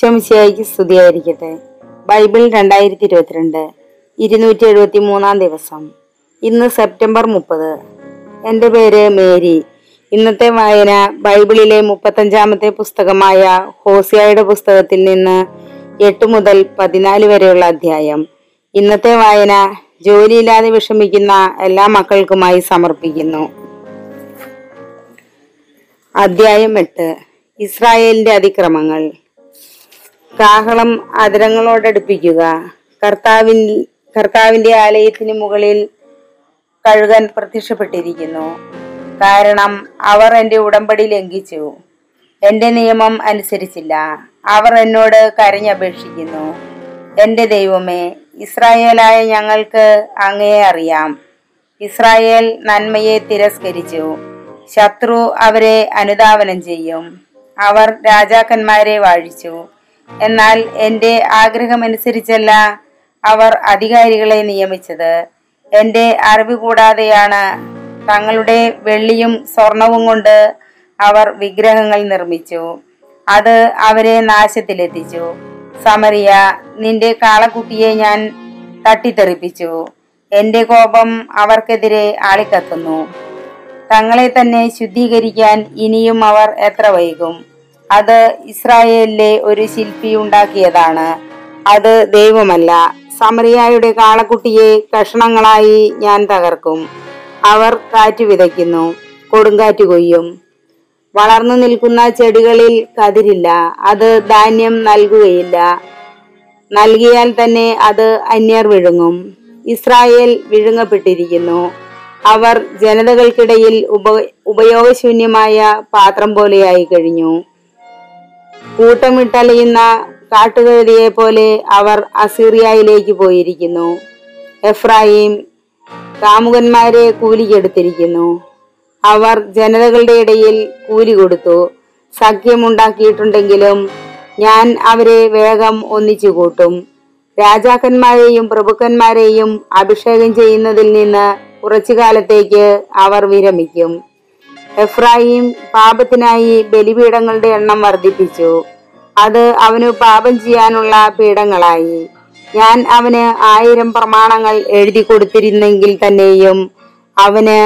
ശംശിയായിക്ക് സ്തുതിയായിരിക്കട്ടെ. ബൈബിൾ രണ്ടായിരത്തി ഇരുപത്തിരണ്ട് ഇരുന്നൂറ്റി എഴുപത്തി മൂന്നാം ദിവസം. ഇന്ന് സെപ്റ്റംബർ മുപ്പത്. എന്റെ പേര് മേരി. ഇന്നത്തെ വായന ബൈബിളിലെ മുപ്പത്തഞ്ചാമത്തെ പുസ്തകമായ ഹോസിയായുടെ പുസ്തകത്തിൽ നിന്ന് എട്ട് മുതൽ പതിനാല് വരെയുള്ള അധ്യായം. ഇന്നത്തെ വായന ജോലിയില്ലാതെ വിഷമിക്കുന്ന എല്ലാ മക്കൾക്കുമായി സമർപ്പിക്കുന്നു. അധ്യായം എട്ട്. ഇസ്രായേലിന്റെ അതിക്രമങ്ങൾ. കാഹളം അതിരങ്ങളോടടുപ്പിക്കുക കർത്താവിൻ കർത്താവിന്റെ ആലയത്തിന് മുകളിൽ കഴുകൻ പ്രത്യക്ഷപ്പെട്ടിരിക്കുന്നു. കാരണം അവർ എന്റെ ഉടമ്പടി ലംഘിച്ചു. എന്റെ നിയമം അനുസരിച്ചില്ല. അവർ എന്നോട് കരഞ്ഞപേക്ഷിക്കുന്നു. എന്റെ ദൈവമേ ഇസ്രായേലായ ഞങ്ങൾക്ക് അങ്ങയെ അറിയാം. ഇസ്രായേൽ നന്മയെ തിരസ്കരിച്ചു. ശത്രു അവരെ അനുധാവനം ചെയ്യും. അവർ രാജാക്കന്മാരെ വാഴിച്ചു. എന്നാൽ എന്റെ ആഗ്രഹമനുസരിച്ചല്ല അവർ അധികാരികളെ നിയമിച്ചത്. എന്റെ അറിവ് കൂടാതെയാണ് തങ്ങളുടെ വെള്ളിയും സ്വർണവും കൊണ്ട് അവർ വിഗ്രഹങ്ങൾ നിർമ്മിച്ചു. അത് അവരെ നാശത്തിലെത്തിച്ചു. സമറിയ നിന്റെ കാളക്കുട്ടിയെ ഞാൻ തട്ടിത്തെറിപ്പിച്ചു. എന്റെ കോപം അവർക്കെതിരെ ആളിക്കത്തുന്നു. തങ്ങളെ തന്നെ ശുദ്ധീകരിക്കാൻ ഇനിയും അവർ എത്ര വൈകും? അത് ഇസ്രായേലിലെ ഒരു ശില്പി ഉണ്ടാക്കിയതാണ്. അത് ദൈവമല്ല. സമറിയായുടെ കാളക്കുട്ടിയെ കഷണങ്ങളായി ഞാൻ തകർക്കും. അവർ കാറ്റ് വിതയ്ക്കുന്നു കൊടുങ്കാറ്റ് കൊയ്യും. വളർന്നു നിൽക്കുന്ന ചെടികളിൽ കതിരില്ല. അത് ധാന്യം നൽകുകയില്ല. നൽകിയാൽ തന്നെ അത് അന്യർ വിഴുങ്ങും. ഇസ്രായേൽ വിഴുങ്ങപ്പെട്ടിരിക്കുന്നു. അവർ ജനതകൾക്കിടയിൽ ഉപ ഉപയോഗശൂന്യമായ പാത്രം പോലെയായി കഴിഞ്ഞു. കൂട്ടമിട്ടലയുന്ന കാട്ടുകഴുതിയെ പോലെ അവർ അസീറിയയിലേക്ക് പോയിരിക്കുന്നു. എഫ്രായിം കാമുകന്മാരെ കൂലിക്കെടുത്തിരിക്കുന്നു. അവർ ജനതകളുടെ ഇടയിൽ കൂലി കൊടുത്തു സഖ്യമുണ്ടാക്കിയിട്ടുണ്ടെങ്കിലും ഞാൻ അവരെ വേഗം ഒന്നിച്ചു കൂട്ടും രാജാക്കന്മാരെയും പ്രഭുക്കന്മാരെയും അഭിഷേകം ചെയ്യുന്നതിൽ നിന്ന് കുറച്ചു കാലത്തേക്ക് അവർ വിരമിക്കും. എഫ്രായിം പാപത്തിനായി ബലിപീഠങ്ങളുടെ എണ്ണം വർദ്ധിപ്പിച്ചു. അത് അവന് പാപം ചെയ്യാനുള്ള പീഠങ്ങളായി. ഞാൻ അവന് ആയിരം പ്രമാണങ്ങൾ എഴുതി കൊടുത്തിരുന്നെങ്കിൽ തന്നെയും അവന്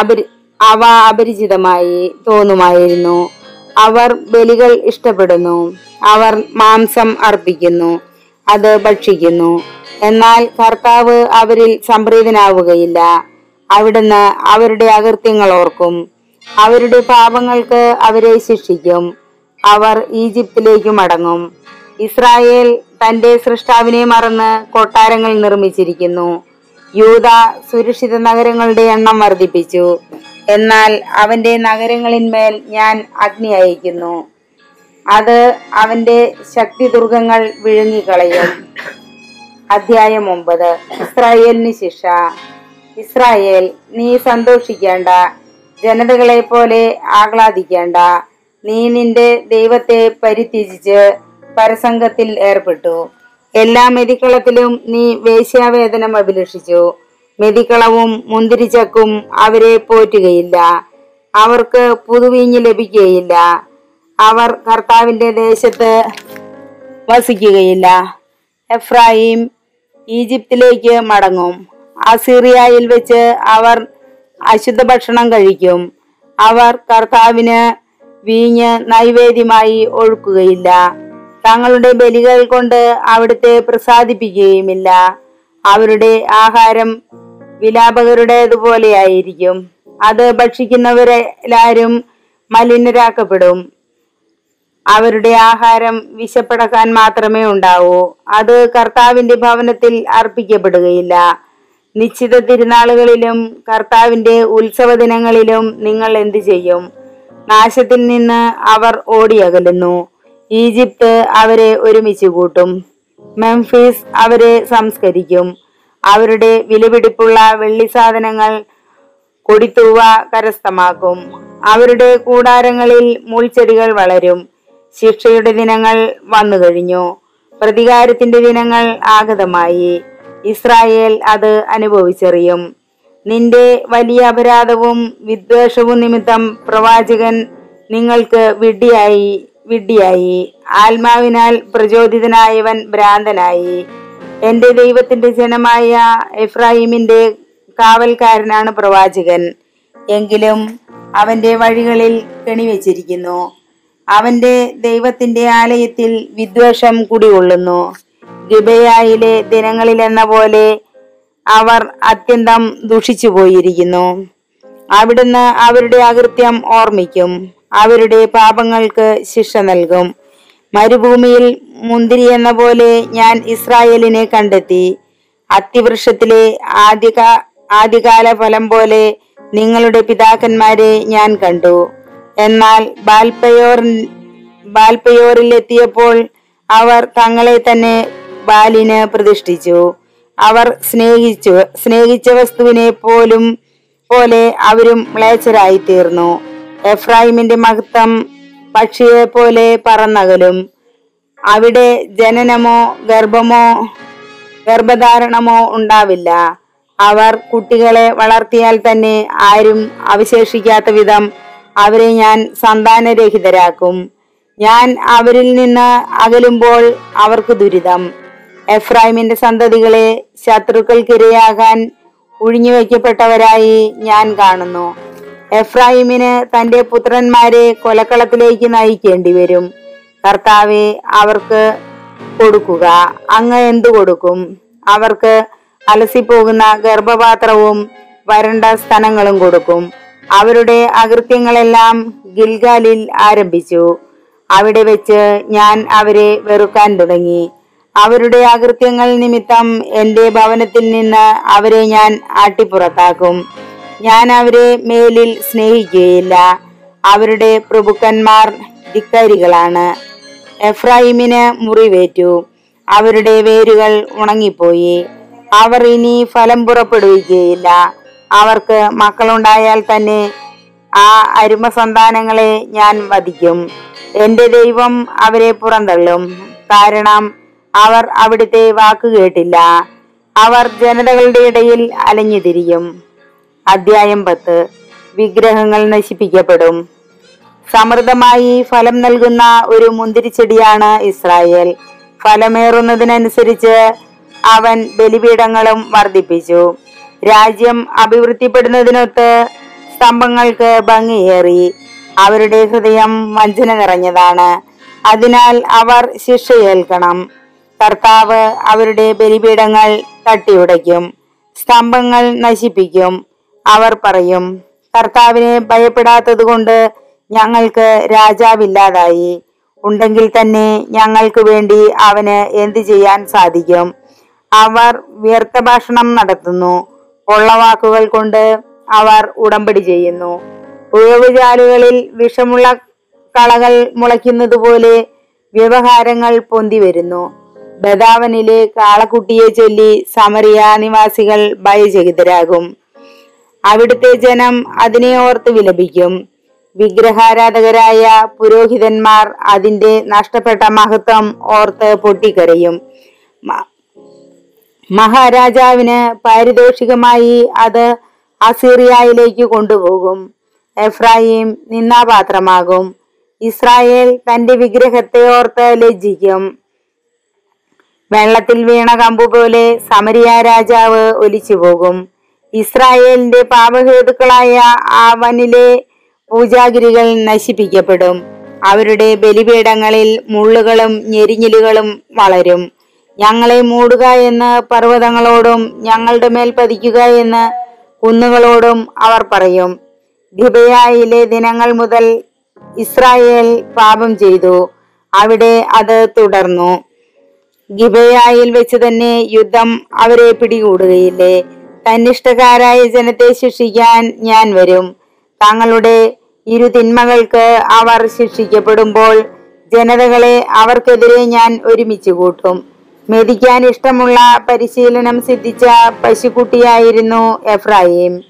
അപരി അവ അപരിചിതമായി തോന്നുമായിരുന്നു. അവർ ബലികൾ ഇഷ്ടപ്പെടുന്നു. അവർ മാംസം അർപ്പിക്കുന്നു. അത് ഭക്ഷിക്കുന്നു. എന്നാൽ കർത്താവ് അവരിൽ സംപ്രീതനാവുകയില്ല. അവിടുന്ന് അവരുടെ അകൃത്യങ്ങൾ ഓർക്കും. അവരുടെ പാപങ്ങൾക്ക് അവരെ ശിക്ഷിക്കും. അവർ ഈജിപ്തിലേക്ക് മടങ്ങും. ഇസ്രായേൽ തന്റെ സൃഷ്ടാവിനെ മറന്ന് കൊട്ടാരങ്ങൾ നിർമ്മിച്ചിരിക്കുന്നു. യൂത സുരക്ഷിത നഗരങ്ങളുടെ എണ്ണം വർദ്ധിപ്പിച്ചു. എന്നാൽ അവന്റെ നഗരങ്ങളിന്മേൽ ഞാൻ അഗ്നി അയക്കുന്നു അത് അവന്റെ ശക്തി ദുർഗങ്ങൾ വിഴുങ്ങിക്കളയും. അധ്യായം ഒമ്പത്. ഇസ്രായേലിന് ശിക്ഷ. ഇസ്രായേൽ നീ സന്തോഷിക്കേണ്ട. ജനതകളെ പോലെ ആഹ്ലാദിക്കേണ്ട. നീ നിന്റെ ദൈവത്തെ പരിത്യജിച്ച് പരസംഗത്തിൽ ഏർപ്പെട്ടു. എല്ലാ മെതിക്കളത്തിലും നീ വേശ്യാവേദനം അഭിലഷിച്ചു. മെതിക്കളവും മുന്തിരിച്ചക്കും അവരെ പോറ്റുകയില്ല. അവർക്ക് പുതുവീഞ്ഞ് ലഭിക്കുകയില്ല. അവർ കർത്താവിന്റെ ദേശത്ത് വസിക്കുകയില്ല. എഫ്രാഹിം ഈജിപ്തിലേക്ക് മടങ്ങും. അസീറിയയിൽ വെച്ച് അവർ അശുദ്ധ ഭക്ഷണം കഴിക്കും. അവർ കർത്താവിന് വീഞ്ഞ് നൈവേദ്യമായി ഒഴുക്കുകയില്ല. തങ്ങളുടെ ബലികൾ കൊണ്ട് അവിടുത്തെ പ്രസാദിപ്പിക്കുകയുമില്ല. അവരുടെ ആഹാരം വിലാപകരുടേതുപോലെയായിരിക്കും. അത് ഭക്ഷിക്കുന്നവരെല്ലാരും മലിനരാക്കപ്പെടും. അവരുടെ ആഹാരം വിശപ്പടക്കാൻ മാത്രമേ ഉണ്ടാവൂ. അത് കർത്താവിന്റെ ഭവനത്തിൽ അർപ്പിക്കപ്പെടുകയില്ല. നിശ്ചിത തിരുനാളുകളിലും കർത്താവിന്റെ ഉത്സവ ദിനങ്ങളിലും നിങ്ങൾ എന്തു ചെയ്യും? നാശത്തിൽ നിന്ന് അവർ ഓടിയകലുന്നു. ഈജിപ്ത് അവരെ ഒരുമിച്ച് കൂട്ടും. മെംഫീസ് അവരെ സംസ്കരിക്കും. അവരുടെ വിലപിടിപ്പുള്ള വെള്ളി സാധനങ്ങൾ കൊടിത്തൂവ കരസ്ഥമാക്കും. അവരുടെ കൂടാരങ്ങളിൽ മുൾച്ചെടികൾ വളരും. ശിക്ഷയുടെ ദിനങ്ങൾ വന്നു കഴിഞ്ഞു പ്രതികാരത്തിന്റെ ദിനങ്ങൾ ആഗതമായി. ഇസ്രായേൽ അത് അനുഭവിച്ചറിയും. നിന്റെ വലിയ അപരാധവും വിദ്വേഷവും നിമിത്തം പ്രവാചകൻ നിങ്ങൾക്ക് വിഡ്ഢിയായി വിഡ്ഢിയായി. ആത്മാവിനാൽ പ്രചോദിതനായവൻ ഭ്രാന്തനായി. എന്റെ ദൈവത്തിന്റെ ജനമായ എഫ്രാഹിമിന്റെ കാവൽക്കാരനാണ് പ്രവാചകൻ. എങ്കിലും അവന്റെ വഴികളിൽ കെണിവെച്ചിരിക്കുന്നു. അവന്റെ ദൈവത്തിന്റെ ആലയത്തിൽ വിദ്വേഷം കുടികൊള്ളുന്നു. ഗിബയായിലെ ദിനങ്ങളിലെന്ന പോലെ അവർ അത്യന്തം ദുഷിച്ചു പോയിരിക്കുന്നു. അവിടുന്ന് അവരുടെ അകൃത്യം ഓർമ്മിക്കും. അവരുടെ പാപങ്ങൾക്ക് ശിക്ഷ നൽകും. മരുഭൂമിയിൽ മുന്തിരി എന്ന പോലെ ഞാൻ ഇസ്രായേലിനെ കണ്ടെത്തി. അത്തിവൃക്ഷത്തിലെ ആദ്യ ആദ്യകാല ഫലം പോലെ നിങ്ങളുടെ പിതാക്കന്മാരെ ഞാൻ കണ്ടു. എന്നാൽ ബാൽപയോറിൻ ബാൽപയോറിലെത്തിയപ്പോൾ അവർ തങ്ങളെ തന്നെ ബാലിന് പ്രതിഷ്ഠിച്ചു. അവർ സ്നേഹിച്ചു. സ്നേഹിച്ച വസ്തുവിനെ പോലും പോലെ അവരും മ്ലേച്ഛരായി തീർന്നു എഫ്രാഹിമിന്റെ മഹത്വം പക്ഷിയെ പോലെ പറന്നകലും. അവിടെ ജനനമോ ഗർഭമോ ഗർഭധാരണമോ ഉണ്ടാവില്ല. അവർ കുട്ടികളെ വളർത്തിയാൽ തന്നെ ആരും അവശേഷിക്കാത്ത വിധം അവരെ ഞാൻ സന്താനരഹിതരാക്കും. ഞാൻ അവരിൽ നിന്ന് അകലുമ്പോൾ അവർക്ക് ദുരിതം. എഫ്രൈമിന്റെ സന്തതികളെ ശത്രുക്കൾക്കിരയാകാൻ ഒഴിഞ്ഞു വയ്ക്കപ്പെട്ടവരായി ഞാൻ കാണുന്നു. എഫ്രൈമിന് തന്റെ പുത്രന്മാരെ കൊലക്കളത്തിലേക്ക് നയിക്കേണ്ടി വരും കർത്താവെ അവർക്ക് കൊടുക്കുക. അങ്ങ് എന്തു കൊടുക്കും? അവർക്ക് അലസിപ്പോകുന്ന ഗർഭപാത്രവും വരണ്ട സ്ഥലങ്ങളും കൊടുക്കും. അവരുടെ അകൃത്യങ്ങളെല്ലാം ഗിൽഗാലിൽ ആരംഭിച്ചു. അവിടെ വെച്ച് ഞാൻ അവരെ വെറുക്കാൻ തുടങ്ങി. അവരുടെ അകൃത്യങ്ങൾ നിമിത്തം എന്റെ ഭവനത്തിൽ നിന്ന് അവരെ ഞാൻ ആട്ടിപ്പുറത്താക്കും. ഞാൻ അവരെ മേലിൽ സ്നേഹിക്കുകയില്ല. അവരുടെ പ്രഭുക്കന്മാർ ധിക്കാരികളാണ്. എഫ്രൈമിന് മുറിവേറ്റു. അവരുടെ വേരുകൾ ഉണങ്ങിപ്പോയി. അവർ ഇനി ഫലം പുറപ്പെടുവിക്കുകയില്ല. അവർക്ക് മക്കളുണ്ടായാൽ തന്നെ ആ അരുമ സന്താനങ്ങളെ ഞാൻ വധിക്കും. എന്റെ ദൈവം അവരെ പുറന്തള്ളും. കാരണം അവർ അവിടുത്തെ വാക്കുകേട്ടില്ല അവർ ജനതകളുടെ ഇടയിൽ അലഞ്ഞു തിരിയും. അധ്യായം പത്ത്. വിഗ്രഹങ്ങൾ നശിപ്പിക്കപ്പെടും. സമൃദ്ധമായി ഫലം നൽകുന്ന ഒരു മുന്തിരിച്ചെടിയാണ് ഇസ്രായേൽ. ഫലമേറുന്നതിനനുസരിച്ച് അവൻ ബലിപീഠങ്ങളും വർദ്ധിപ്പിച്ചു. രാജ്യം അഭിവൃദ്ധിപ്പെടുന്നതിനൊത്ത് സ്തംഭങ്ങൾക്ക് ഭംഗിയേറി. അവരുടെ ഹൃദയം വഞ്ചന നിറഞ്ഞതാണ്. അതിനാൽ അവർ ശിക്ഷയേൽക്കണം. കർത്താവ് അവരുടെ ബലിപീഠങ്ങൾ തട്ടിയുടയ്ക്കും സ്തംഭങ്ങൾ നശിപ്പിക്കും. അവർ പറയും കർത്താവിനെ ഭയപ്പെടാത്തത് കൊണ്ട് ഞങ്ങൾക്ക് രാജാവില്ലാതായി. ഉണ്ടെങ്കിൽ തന്നെ ഞങ്ങൾക്ക് വേണ്ടി അവന് എന്ത് ചെയ്യാൻ സാധിക്കും? അവർ വ്യർത്ഥ ഭാഷണം നടത്തുന്നു. പൊള്ളവാക്കുകൾ കൊണ്ട് അവർ ഉടമ്പടി ചെയ്യുന്നു. ഉഴവുചാലുകളിൽ വിഷമുള്ള കളകൾ മുളയ്ക്കുന്നത് പോലെ വ്യവഹാരങ്ങൾ പൊന്തി വരുന്നു. ബദാവനിലെ കാളക്കുട്ടിയെ ചൊല്ലി സമറിയ നിവാസികൾ ഭയചകിതരാകും. അവിടുത്തെ ജനം അതിനെ ഓർത്ത് വിലപിക്കും. വിഗ്രഹാരാധകരായ പുരോഹിതന്മാർ അതിന്റെ നഷ്ടപ്പെട്ട മഹത്വം ഓർത്ത് പൊട്ടിക്കരയും. മഹാരാജാവിന് പാരിതോഷികമായി അത് അസീറിയയിലേക്ക് കൊണ്ടുപോകും. എഫ്രായിം നിന്നാപാത്രമാകും ഇസ്രായേൽ തന്റെ വിഗ്രഹത്തെ ഓർത്ത് ലജ്ജിക്കും. വെള്ളത്തിൽ വീണ കമ്പു പോലെ സമരിയ രാജാവ് ഒലിച്ചു പോകും ഇസ്രായേലിന്റെ പാപഹേതുക്കളായ ആ പൂജാഗിരികൾ നശിപ്പിക്കപ്പെടും. അവരുടെ ബലിപീഠങ്ങളിൽ മുള്ളുകളും ഞെരിഞ്ഞിലുകളും വളരും. ഞങ്ങളെ മൂടുക എന്ന് പർവതങ്ങളോടും ഞങ്ങളുടെ മേൽ പതിക്കുക എന്ന് കുന്നുകളോടും അവർ പറയും. ദിബയായിലെ ദിനങ്ങൾ മുതൽ ഇസ്രായേൽ പാപം ചെയ്തു. അവിടെ അത് തുടർന്നു. ഗിബയായിൽ വെച്ച് തന്നെ യുദ്ധം അവരെ പിടികൂടുകയില്ലേ? തന്നിഷ്ടക്കാരായ ജനത്തെ ശിക്ഷിക്കാൻ ഞാൻ വരും. തങ്ങളുടെ ഇരു തിന്മകൾക്ക് അവർ ശിക്ഷിക്കപ്പെടുമ്പോൾ ജനതകളെ അവർക്കെതിരെ ഞാൻ ഒരുമിച്ച് കൂട്ടും. മെതിക്കാൻ ഇഷ്ടമുള്ള പരിശീലനം സിദ്ധിച്ച പശുക്കുട്ടിയായിരുന്നു എഫ്രായിം.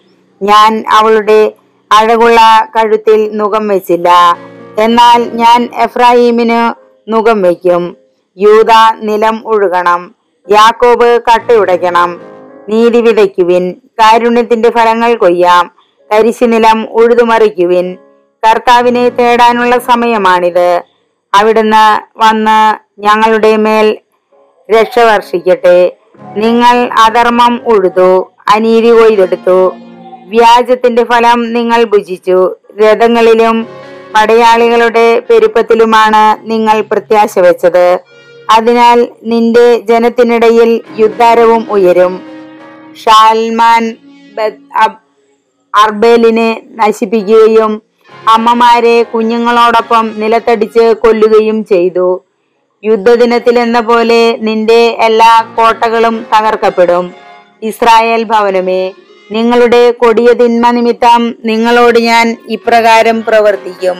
ഞാൻ അവളുടെ അഴകുള്ള കഴുത്തിൽ നുകം വെച്ചില്ല. എന്നാൽ ഞാൻ എഫ്രായിമിന് നുകം വയ്ക്കും യൂത നിലം ഒഴുകണം. യാക്കോബ് കട്ടയുടയ്ക്കണം. നീതി വിതയ്ക്കുവിൻ. കാരുണ്യത്തിന്റെ ഫലങ്ങൾ കൊയ്യാം. കരിശി നിലം ഉഴുതുമറിക്കുവിൻ. കർത്താവിനെ തേടാനുള്ള സമയമാണിത്. അവിടുന്ന് വന്ന് ഞങ്ങളുടെ മേൽ രക്ഷ വർഷിക്കട്ടെ. നിങ്ങൾ അധർമ്മം ഉഴുതു അനീതി കൊയ്തെടുത്തു. വ്യാജത്തിന്റെ ഫലം നിങ്ങൾ ഭുജിച്ചു. രഥങ്ങളിലും പടയാളികളുടെ പെരുപ്പത്തിലുമാണ് നിങ്ങൾ പ്രത്യാശ വെച്ചത് അതിനാൽ നിന്റെ ജനത്തിനിടയിൽ യുദ്ധാരവും ഉയരും. ഷാൽമാൻ അർബേലിനെ നശിപ്പിക്കുകയും അമ്മമാരെ കുഞ്ഞുങ്ങളോടൊപ്പം നിലത്തടിച്ച് കൊല്ലുകയും ചെയ്തു. യുദ്ധദിനത്തിൽ എന്ന പോലെ നിന്റെ എല്ലാ കോട്ടകളും തകർക്കപ്പെടും. ഇസ്രായേൽ ഭവനമേ നിങ്ങളുടെ കൊടിയ തിന്മ നിമിത്തം നിങ്ങളോട് ഞാൻ ഇപ്രകാരം പ്രവർത്തിക്കും.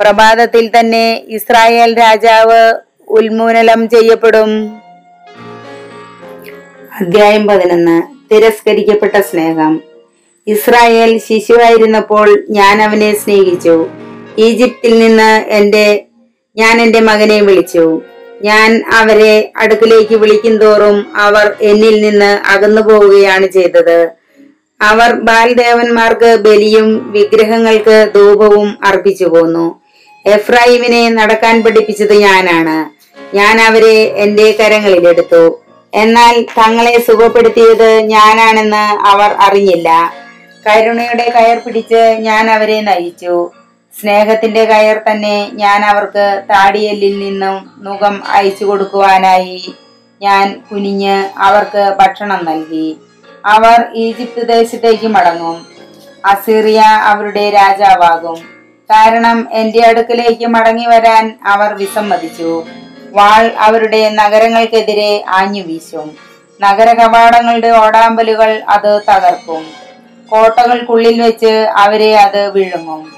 പ്രഭാതത്തിൽ തന്നെ ഇസ്രായേൽ രാജാവ് ഉന്മൂലനം ചെയ്യപ്പെടും. അധ്യായം പതിനൊന്ന്. തിരസ്കരിക്കപ്പെട്ട സ്നേഹം. ഇസ്രായേൽ ശിശുവായിരുന്നപ്പോൾ ഞാൻ അവനെ സ്നേഹിച്ചു. ഈജിപ്തിൽ നിന്ന് എന്റെ ഞാൻ എന്റെ മകനെ വിളിച്ചു. ഞാൻ അവരെ അടുക്കിലേക്ക് വിളിക്കും തോറും അവർ എന്നിൽ നിന്ന് അകന്നു പോവുകയാണ് ചെയ്തത്. അവർ ബാൽദേവന്മാർക്ക് ബലിയും വിഗ്രഹങ്ങൾക്ക് ധൂപവും അർപ്പിച്ചു പോന്നു. എഫ്രൈമിനെ നടക്കാൻ പഠിപ്പിച്ചത് ഞാനാണ്. ഞാൻ അവരെ എന്റെ കരങ്ങളിലെടുത്തു. എന്നാൽ തങ്ങളെ സുഖപ്പെടുത്തിയത് ഞാനാണെന്ന് അവർ അറിഞ്ഞില്ല. കരുണയുടെ കയർ പിടിച്ച് ഞാൻ അവരെ നയിച്ചു. സ്നേഹത്തിന്റെ കയർ തന്നെ ഞാൻ അവർക്ക് താടിയല്ലിൽ നിന്നും മുഖം അയച്ചു കൊടുക്കുവാനായി ഞാൻ കുനിഞ്ഞ് അവർക്ക് ഭക്ഷണം നൽകി. അവർ ഈജിപ്ത് ദേശത്തേക്ക് മടങ്ങും. അസീറിയ അവരുടെ രാജാവാകും. കാരണം എന്റെ അടുക്കലേക്ക് മടങ്ങി വരാൻ അവർ വിസമ്മതിച്ചു. വാൾ അവരുടെ നഗരങ്ങൾക്കെതിരെ ആഞ്ഞു വീശും. നഗര കപാടങ്ങളുടെ ഓടാമ്പലുകൾ അത് തകർക്കും. കോട്ടകൾക്കുള്ളിൽ വെച്ച് അവരെ അത് വിഴുങ്ങും.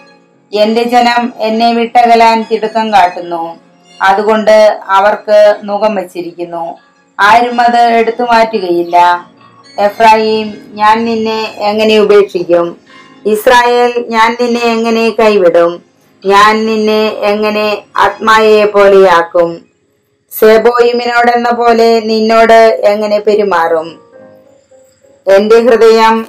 എന്റെ ജനം എന്നെ വിട്ടകലാൻ തിടുക്കം കാട്ടുന്നു. അതുകൊണ്ട് അവർക്ക് മുഖം വച്ചിരിക്കുന്നു. ആരും അത് എടുത്തു മാറ്റുകയില്ല. എഫ്രായിം ഞാൻ നിന്നെ എങ്ങനെ ഉപേക്ഷിക്കും? ഇസ്രായേൽ ഞാൻ നിന്നെ എങ്ങനെ കൈവിടും? ഞാൻ നിന്നെ എങ്ങനെ ആത്മായെ പോലെയാക്കും സെബോയിമിനോടെന്ന പോലെ നിന്നോട് എങ്ങനെ പെരുമാറും? എന്റെ ഹൃദയം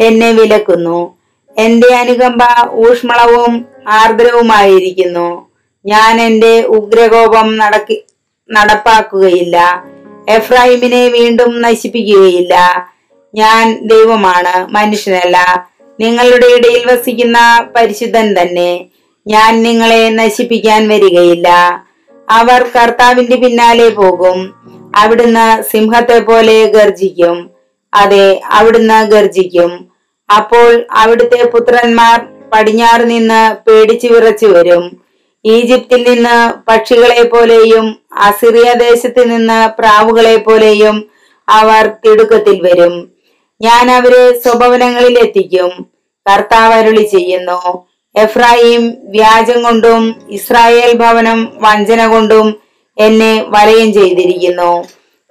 എന്നെ വിലക്കുന്നു. എന്റെ അനുകമ്പ ഊഷ്മളവും ആർദ്രവുമായിരിക്കുന്നു. ഞാൻ എന്റെ ഉഗ്രകോപം നടക്കി നടപ്പാക്കുകയില്ല. എഫ്രൈമിനെ വീണ്ടും നശിപ്പിക്കുകയില്ല. ഞാൻ ദൈവമാണ് മനുഷ്യനല്ല. നിങ്ങളുടെ ഇടയിൽ വസിക്കുന്ന പരിശുദ്ധൻ തന്നെ. ഞാൻ നിങ്ങളെ നശിപ്പിക്കാൻ വരികയില്ല. അവർ കർത്താവിന്റെ പിന്നാലെ പോകും. അവിടുന്ന് സിംഹത്തെ പോലെ ഗർജിക്കും. അതെ അവിടുന്ന് ഗർജിക്കും. അപ്പോൾ അവിടുത്തെ പുത്രന്മാർ പടിഞ്ഞാറ് നിന്ന് പേടിച്ചു വിറച്ചു വരും. ഈജിപ്തിൽ നിന്ന് പക്ഷികളെ പോലെയും അസിറിയ ദേശത്ത് നിന്ന് പ്രാവുകളെ പോലെയും അവർ തിടുക്കത്തിൽ വരും. ഞാൻ അവരെ സ്വഭവനങ്ങളിൽ എത്തിക്കും. കർത്താവ് അരുളി ചെയ്യുന്നു. എഫ്രായിം വ്യാജം കൊണ്ടും ഇസ്രായേൽ ഭവനം വഞ്ചന കൊണ്ടും എന്നെ വലയം ചെയ്തിരിക്കുന്നു.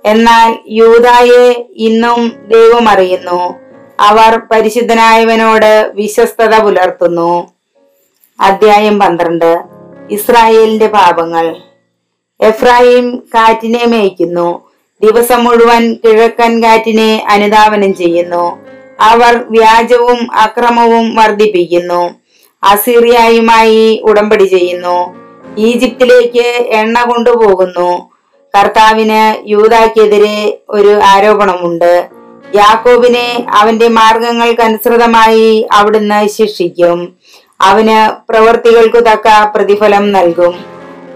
എന്നാൽ യൂതായെ ഇന്നും ദൈവം അറിയുന്നു. അവർ പരിശുദ്ധനായവനോട് വിശ്വസ്തത പുലർത്തുന്നു. അദ്ധ്യായം പന്ത്രണ്ട്. ഇസ്രായേലിന്റെ പാപങ്ങൾ. എഫ്രായിം കാറ്റിനെ മേയ്ക്കുന്നു. ദിവസം മുഴുവൻ കിഴക്കൻ കാറ്റിനെ അനുധാവനം ചെയ്യുന്നു. അവർ വ്യാജവും അക്രമവും വർദ്ധിപ്പിക്കുന്നു. അസീറിയായുമായി ഉടമ്പടി ചെയ്യുന്നു. ഈജിപ്തിലേക്ക് എണ്ണ കൊണ്ടുപോകുന്നു. കർത്താവിന് യൂതാക്കെതിരെ ഒരു ആരോപണമുണ്ട്. യാക്കോബിനെ അവന്റെ മാർഗങ്ങൾക്കനുസൃതമായി അവിടുന്ന് ശിക്ഷിക്കും. അവന് പ്രവൃത്തികൾക്കു തക്ക പ്രതിഫലം നൽകും.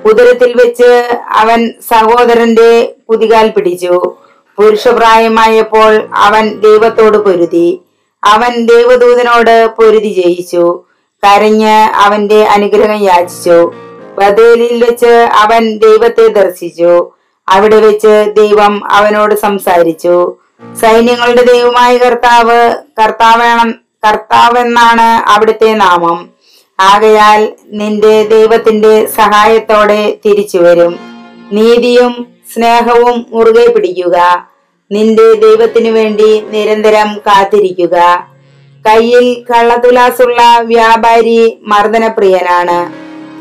ഉദരത്തിൽ വെച്ച് അവൻ സഹോദരന്റെ കുതികാൽ പിടിച്ചു. പുരുഷപ്രായമായപ്പോൾ അവൻ ദൈവത്തോട് പൊരുതി. അവൻ ദൈവദൂതനോട് പൊരുതി ജയിച്ചു. കരഞ്ഞ് അവന്റെ അനുഗ്രഹം യാചിച്ചു. ബദേലിൽ വെച്ച് അവൻ ദൈവത്തെ ദർശിച്ചു. അവിടെ വെച്ച് ദൈവം അവനോട് സംസാരിച്ചു. സൈന്യങ്ങളുടെ ദൈവമായ കർത്താവ് കർത്താവണം കർത്താവെന്നാണ് അവിടുത്തെ നാമം. ആകയാൽ നിന്റെ ദൈവത്തിന്റെ സഹായത്തോടെ തിരിച്ചു വരും. നീതിയും സ്നേഹവും മുറുകെ പിടിക്കുക. നിന്റെ ദൈവത്തിനു വേണ്ടി നിരന്തരം കാത്തിരിക്കുക. കയ്യിൽ കള്ളത്തുലാസുള്ള വ്യാപാരി മർദ്ദനപ്രിയനാണ്.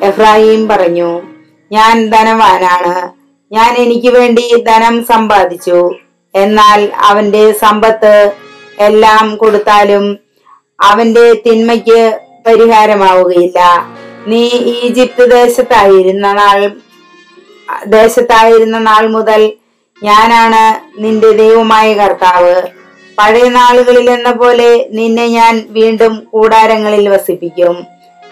എഫ്രാഹിം പറഞ്ഞു ഞാൻ ധനവാനാണ്. ഞാൻ എനിക്ക് വേണ്ടി ധനം സമ്പാദിച്ചു. എന്നാൽ അവന്റെ സമ്പത്ത് എല്ലാം കൊടുത്താലും അവന്റെ തിന്മയ്ക്ക് പരിഹാരമാവുകയില്ല. നീ ഈജിപ്ത് ദേശത്തായിരുന്ന നാൾ ദേശത്തായിരുന്ന നാൾ മുതൽ ഞാനാണ് നിന്റെ ദൈവമായ കർത്താവ്. പഴയ നാളുകളിൽ എന്ന പോലെ നിന്നെ ഞാൻ വീണ്ടും കൂടാരങ്ങളിൽ വസിപ്പിക്കും.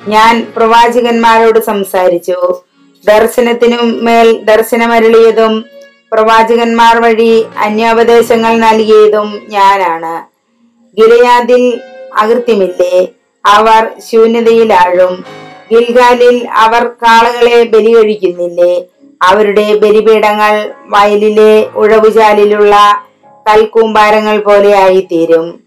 ഞാൻ പ്രവാചകന്മാരോട് സംസാരിച്ചു. ദർശനത്തിനും മേൽ ദർശനമരുളിയതും പ്രവാചകന്മാർ വഴി അന്യോപദേശങ്ങൾ നൽകിയതും ഞാനാണ്. ഗിലയാദിൽ അകൃത്യമില്ലേ? അവർ ശൂന്യതയിലാഴും. ഗിൽഗാലിൽ അവർ കാളകളെ ബലി കഴിക്കുന്നില്ലേ അവരുടെ ബലിപീഠങ്ങൾ വയലിലെ ഉഴവുചാലിലുള്ള കൽക്കൂമ്പാരങ്ങൾ പോലെ ആയിത്തീരും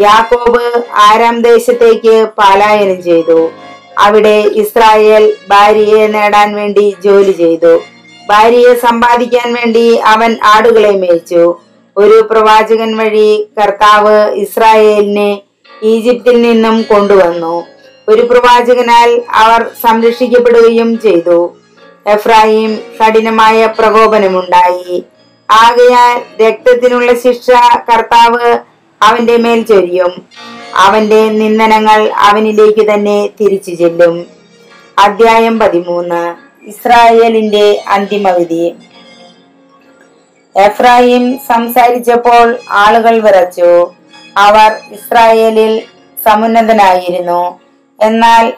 യാക്കോബ് ആരാം ദേശത്തേക്ക് പാലായനം ചെയ്തു. അവിടെ ഇസ്രായേൽ ഭാര്യയെ നേടാൻ വേണ്ടി ജോലി ചെയ്തു. ഭാര്യയെ സമ്പാദിക്കാൻ വേണ്ടി അവൻ ആടുകളെ മേയിച്ചു. ഒരു പ്രവാചകൻ വഴി കർത്താവ് ഇസ്രായേലിനെ ഈജിപ്തിൽ നിന്നും കൊണ്ടുവന്നു. ഒരു പ്രവാചകനാൽ അവർ സംരക്ഷിക്കപ്പെടുകയും ചെയ്തു. എഫ്രാഹിം കഠിനമായ പ്രകോപനമുണ്ടായി. ആകയാൽ രക്തത്തിനുള്ള ശിക്ഷ കർത്താവ് അവന്റെ മേൽ ചൊരിയും. അവന്റെ നിന്ദനങ്ങൾ അവനിലേക്ക് തന്നെ തിരിച്ചു ചെല്ലും. അധ്യായം പതിമൂന്ന്. ഇസ്രായേലിന്റെ അന്തിമവിധി. എഫ്രായിം സംസാരിച്ചപ്പോൾ ആളുകൾ വിറച്ചു. അവർ ഇസ്രായേലിൽ സമുന്നതനായിരുന്നു. എന്നാൽ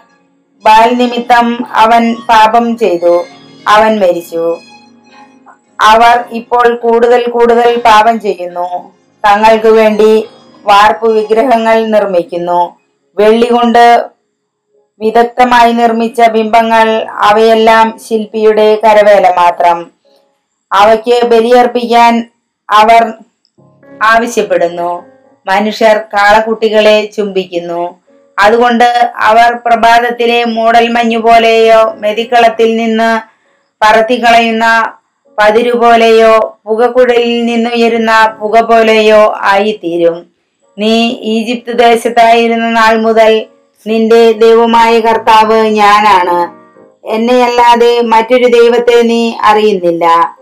ബാൽ നിമിത്തം അവൻ പാപം ചെയ്തു. അവൻ മരിച്ചു. അവർ ഇപ്പോൾ കൂടുതൽ കൂടുതൽ പാപം ചെയ്യുന്നു. തങ്ങൾക്ക് വേണ്ടി വാർപ്പ് വിഗ്രഹങ്ങൾ നിർമ്മിക്കുന്നു. വെള്ളി കൊണ്ട് വിദഗ്ധമായി നിർമ്മിച്ച ബിംബങ്ങൾ അവയെല്ലാം ശില്പിയുടെ കരവേല മാത്രം. അവയ്ക്ക് ബലിയർപ്പിക്കാൻ അവർ ആവശ്യപ്പെടുന്നു. മനുഷ്യർ കാളക്കുട്ടികളെ ചുംബിക്കുന്നു. അതുകൊണ്ട് അവർ പ്രഭാതത്തിലെ മൂടൽമഞ്ഞു പോലെയോ മെതിക്കളത്തിൽ നിന്ന് പറത്തിക്കളയുന്ന പതിരു പോലെയോ പുകക്കുഴലിൽ നിന്നുയരുന്ന പുക പോലെയോ ആയിത്തീരും. നീ ഈജിപ്ത് ദേശത്തായിരുന്ന നാൾ മുതൽ നിന്റെ ദൈവമായ കർത്താവ് ഞാനാണ്. എന്നെയല്ലാതെ മറ്റൊരു ദൈവത്തെ നീ അറിയുന്നില്ല.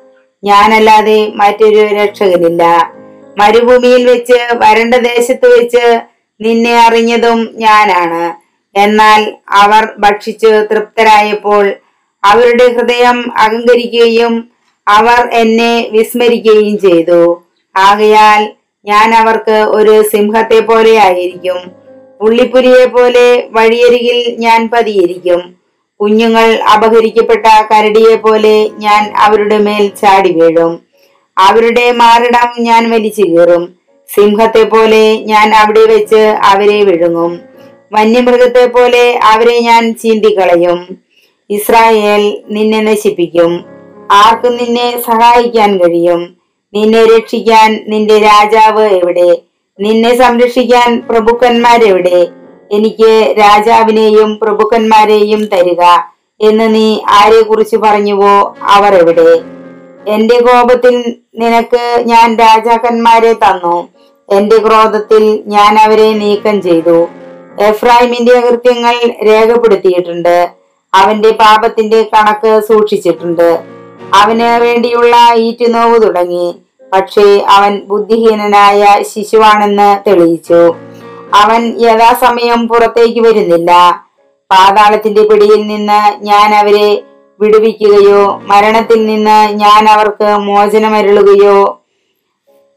ഞാനല്ലാതെ മറ്റൊരു രക്ഷകനില്ല. മരുഭൂമിയിൽ വെച്ച് വരണ്ട ദേശത്ത് വെച്ച് നിന്നെ അറിഞ്ഞതും ഞാനാണ്. എന്നാൽ അവർ ഭക്ഷിച്ച് തൃപ്തരായപ്പോൾ അവരുടെ ഹൃദയം അഹങ്കരിക്കുകയും അവർ എന്നെ വിസ്മരിക്കുകയും ചെയ്തു. ആകയാൽ ഞാൻ അവർക്ക് ഒരു സിംഹത്തെ പോലെ ആയിരിക്കും. പുള്ളിപ്പുലിയെ പോലെ വഴിയരികിൽ ഞാൻ പതിയിരിക്കും. കുഞ്ഞുങ്ങൾ അപഹരിക്കപ്പെട്ട കരടിയെ പോലെ ഞാൻ അവരുടെ മേൽ ചാടി വീഴും. അവരുടെ മാറിടം ഞാൻ വലിച്ചു കീറും. സിംഹത്തെ പോലെ ഞാൻ അവിടെ വെച്ച് അവരെ വിഴുങ്ങും. വന്യമൃഗത്തെ പോലെ അവരെ ഞാൻ ചീന്തിക്കളയും. ഇസ്രായേൽ നിന്നെ നശിപ്പിക്കും. ആർക്കും നിന്നെ സഹായിക്കാൻ കഴിയും. നിന്നെ രക്ഷിക്കാൻ നിന്റെ രാജാവ് എവിടെ? നിന്നെ സംരക്ഷിക്കാൻ പ്രഭുക്കന്മാരെവിടെ? എനിക്ക് രാജാവിനെയും പ്രഭുക്കന്മാരെയും തരിക എന്ന് നീ ആരെ കുറിച്ച് പറഞ്ഞുവോ അവർ എവിടെ? എന്റെ കോപത്തിൽ നിനക്ക് ഞാൻ രാജാക്കന്മാരെ തന്നു. എന്റെ ക്രോധത്തിൽ ഞാൻ അവരെ നീക്കം ചെയ്തു. എഫ്രാഹിമിന്റെ അകൃത്യങ്ങൾ രേഖപ്പെടുത്തിയിട്ടുണ്ട്. അവന്റെ പാപത്തിന്റെ കണക്ക് സൂക്ഷിച്ചിട്ടുണ്ട്. അവന് വേണ്ടിയുള്ള ഈറ്റുനോവ് തുടങ്ങി. പക്ഷേ അവൻ ബുദ്ധിഹീനനായ ശിശുവാണെന്ന് തെളിയിച്ചു. അവൻ യഥാസമയം പുറത്തേക്ക് വരുന്നില്ല. പാതാളത്തിന്റെ പിടിയിൽ നിന്ന് ഞാൻ അവരെ വിടുവിക്കുകയോ മരണത്തിൽ നിന്ന് ഞാൻ അവർക്ക് മോചനമരുളുകയോ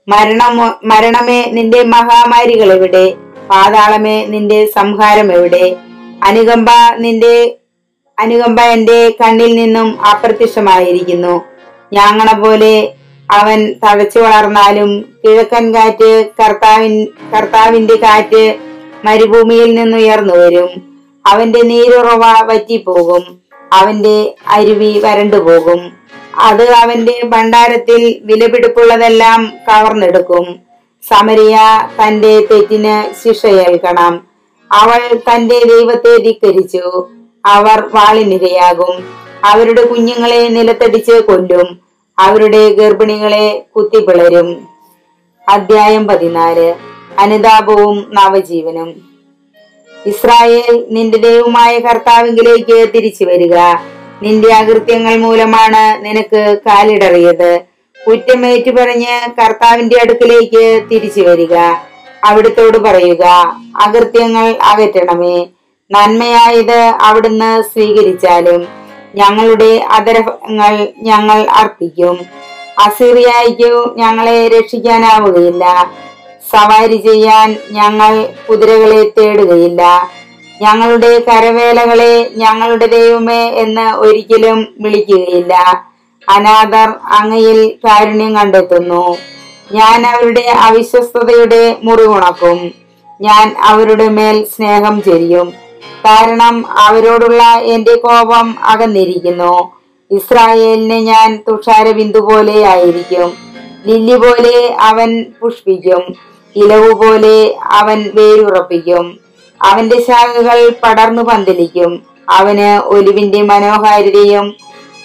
മരണം മരണമേ നിന്റെ മഹാമാരികൾ എവിടെ പാതാളമേ നിന്റെ സംഹാരം എവിടെ അനുകമ്പ നിന്റെ അനുകമ്പ എന്റെ കണ്ണിൽ നിന്നും അപ്രത്യക്ഷമായിരിക്കുന്നു. ഞാങ്ങണ പോലെ അവൻ തഴച്ചു വളർന്നാലും കിഴക്കൻ കാറ്റ് കർത്താവിൻ കർത്താവിന്റെ കാറ്റ് മരുഭൂമിയിൽ നിന്നുയർന്നു വരും. അവന്റെ നീരുറവ വറ്റിപ്പോകും. അവന്റെ അരുവി വരണ്ടുപോകും അത് അവന്റെ ഭണ്ഡാരത്തിൽ വിലപിടിപ്പുള്ളതെല്ലാം കവർന്നെടുക്കും. സമരിയ തന്റെ തെറ്റിന് ശിക്ഷയേൽക്കണം. അവൾ തന്റെ ദൈവത്തെ ധിക്കരിച്ചു. അവർ വാളിനിരയാകും. അവരുടെ കുഞ്ഞുങ്ങളെ നിലത്തടിച്ച് കൊല്ലും. അവരുടെ ഗർഭിണികളെ കുത്തിപ്പിളരും. അദ്ധ്യായം പതിനാല്. അനുതാപവും നവജീവനും. ഇസ്രായേൽ നിന്റെ ദൈവമായ കർത്താവിങ്കിലേക്ക് തിരിച്ചു വരിക നിന്റെ അകൃത്യങ്ങൾ മൂലമാണ് നിനക്ക് കാലിടറിയത്. കുറ്റമേറ്റു പറഞ്ഞ് കർത്താവിന്റെ അടുക്കിലേക്ക് തിരിച്ചു വരിക അവിടുത്തോട് പറയുക അകൃത്യങ്ങൾ അകറ്റണമേ. നന്മയായത് അവിടുന്ന് സ്വീകരിച്ചാലും ഞങ്ങളുടെ അതരങ്ങൾ ഞങ്ങൾ അർപ്പിക്കും. അസീറിയായിക്കു ഞങ്ങളെ രക്ഷിക്കാനാവുകയില്ല. സവാരി ചെയ്യാൻ ഞങ്ങൾ കുതിരകളെ തേടുകയില്ല. ഞങ്ങളുടെ കരവേലകളെ ഞങ്ങളുടെ ദൈവമേ എന്ന് ഒരിക്കലും വിളിക്കുകയില്ല. അനാഥർ അങ്ങയിൽ കാരുണ്യം കണ്ടെത്തുന്നു. ഞാൻ അവരുടെ അവിശ്വസ്തയുടെ മുറിവുണക്കും. ഞാൻ അവരുടെ മേൽ സ്നേഹം ചെരിയും. കാരണം അവരോടുള്ള എന്റെ കോപം അകന്നിരിക്കുന്നു. ഇസ്രായേലിന് ഞാൻ തുഷാര ബിന്ദു പോലെ ആയിരിക്കും. ലില്ലി പോലെ അവൻ പുഷ്പിക്കും. ഇലവു പോലെ അവൻ വേരുറപ്പിക്കും. അവന്റെ ശാഖകൾ പടർന്നു പന്തലിക്കും. അവന് ഒലിവിന്റെ മനോഹാരിതയും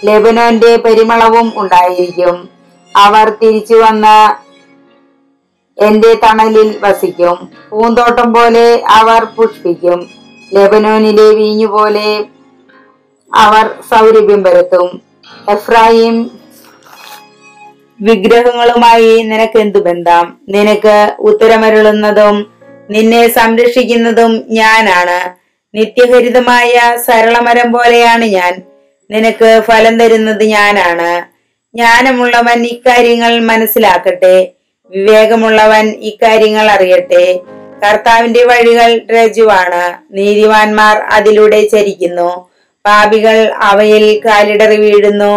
ലെബനോന്റെ പരിമളവും ഉണ്ടായിരിക്കും. അവർ തിരിച്ചു വന്ന് എന്റെ തണലിൽ വസിക്കും. പൂന്തോട്ടം പോലെ അവർ പുഷ്പിക്കും. ലെബനോനിലെ വീഞ്ഞു പോലെ അവർ സൗരഭ്യം വരുത്തും എഫ്രായിം വിഗ്രഹങ്ങളുമായി നിനക്ക് എന്തു ബന്ധം? നിനക്ക് ഉത്തരമരുളുന്നതും നിന്നെ സംരക്ഷിക്കുന്നതും ഞാനാണ്. നിത്യഹരിതമായ സരളമരം പോലെയാണ് ഞാൻ. നിനക്ക് ഫലം തരുന്നത് ഞാനാണ്. ജ്ഞാനമുള്ളവൻ ഇക്കാര്യങ്ങൾ മനസ്സിലാക്കട്ടെ. വിവേകമുള്ളവൻ ഇക്കാര്യങ്ങൾ അറിയട്ടെ. കർത്താവിന്റെ വഴികൾ രജുവാണ് നീതിവാന്മാർ അതിലൂടെ ചരിക്കുന്നു. പാപികൾ അവയിൽ കാലിടറി വീഴുന്നു.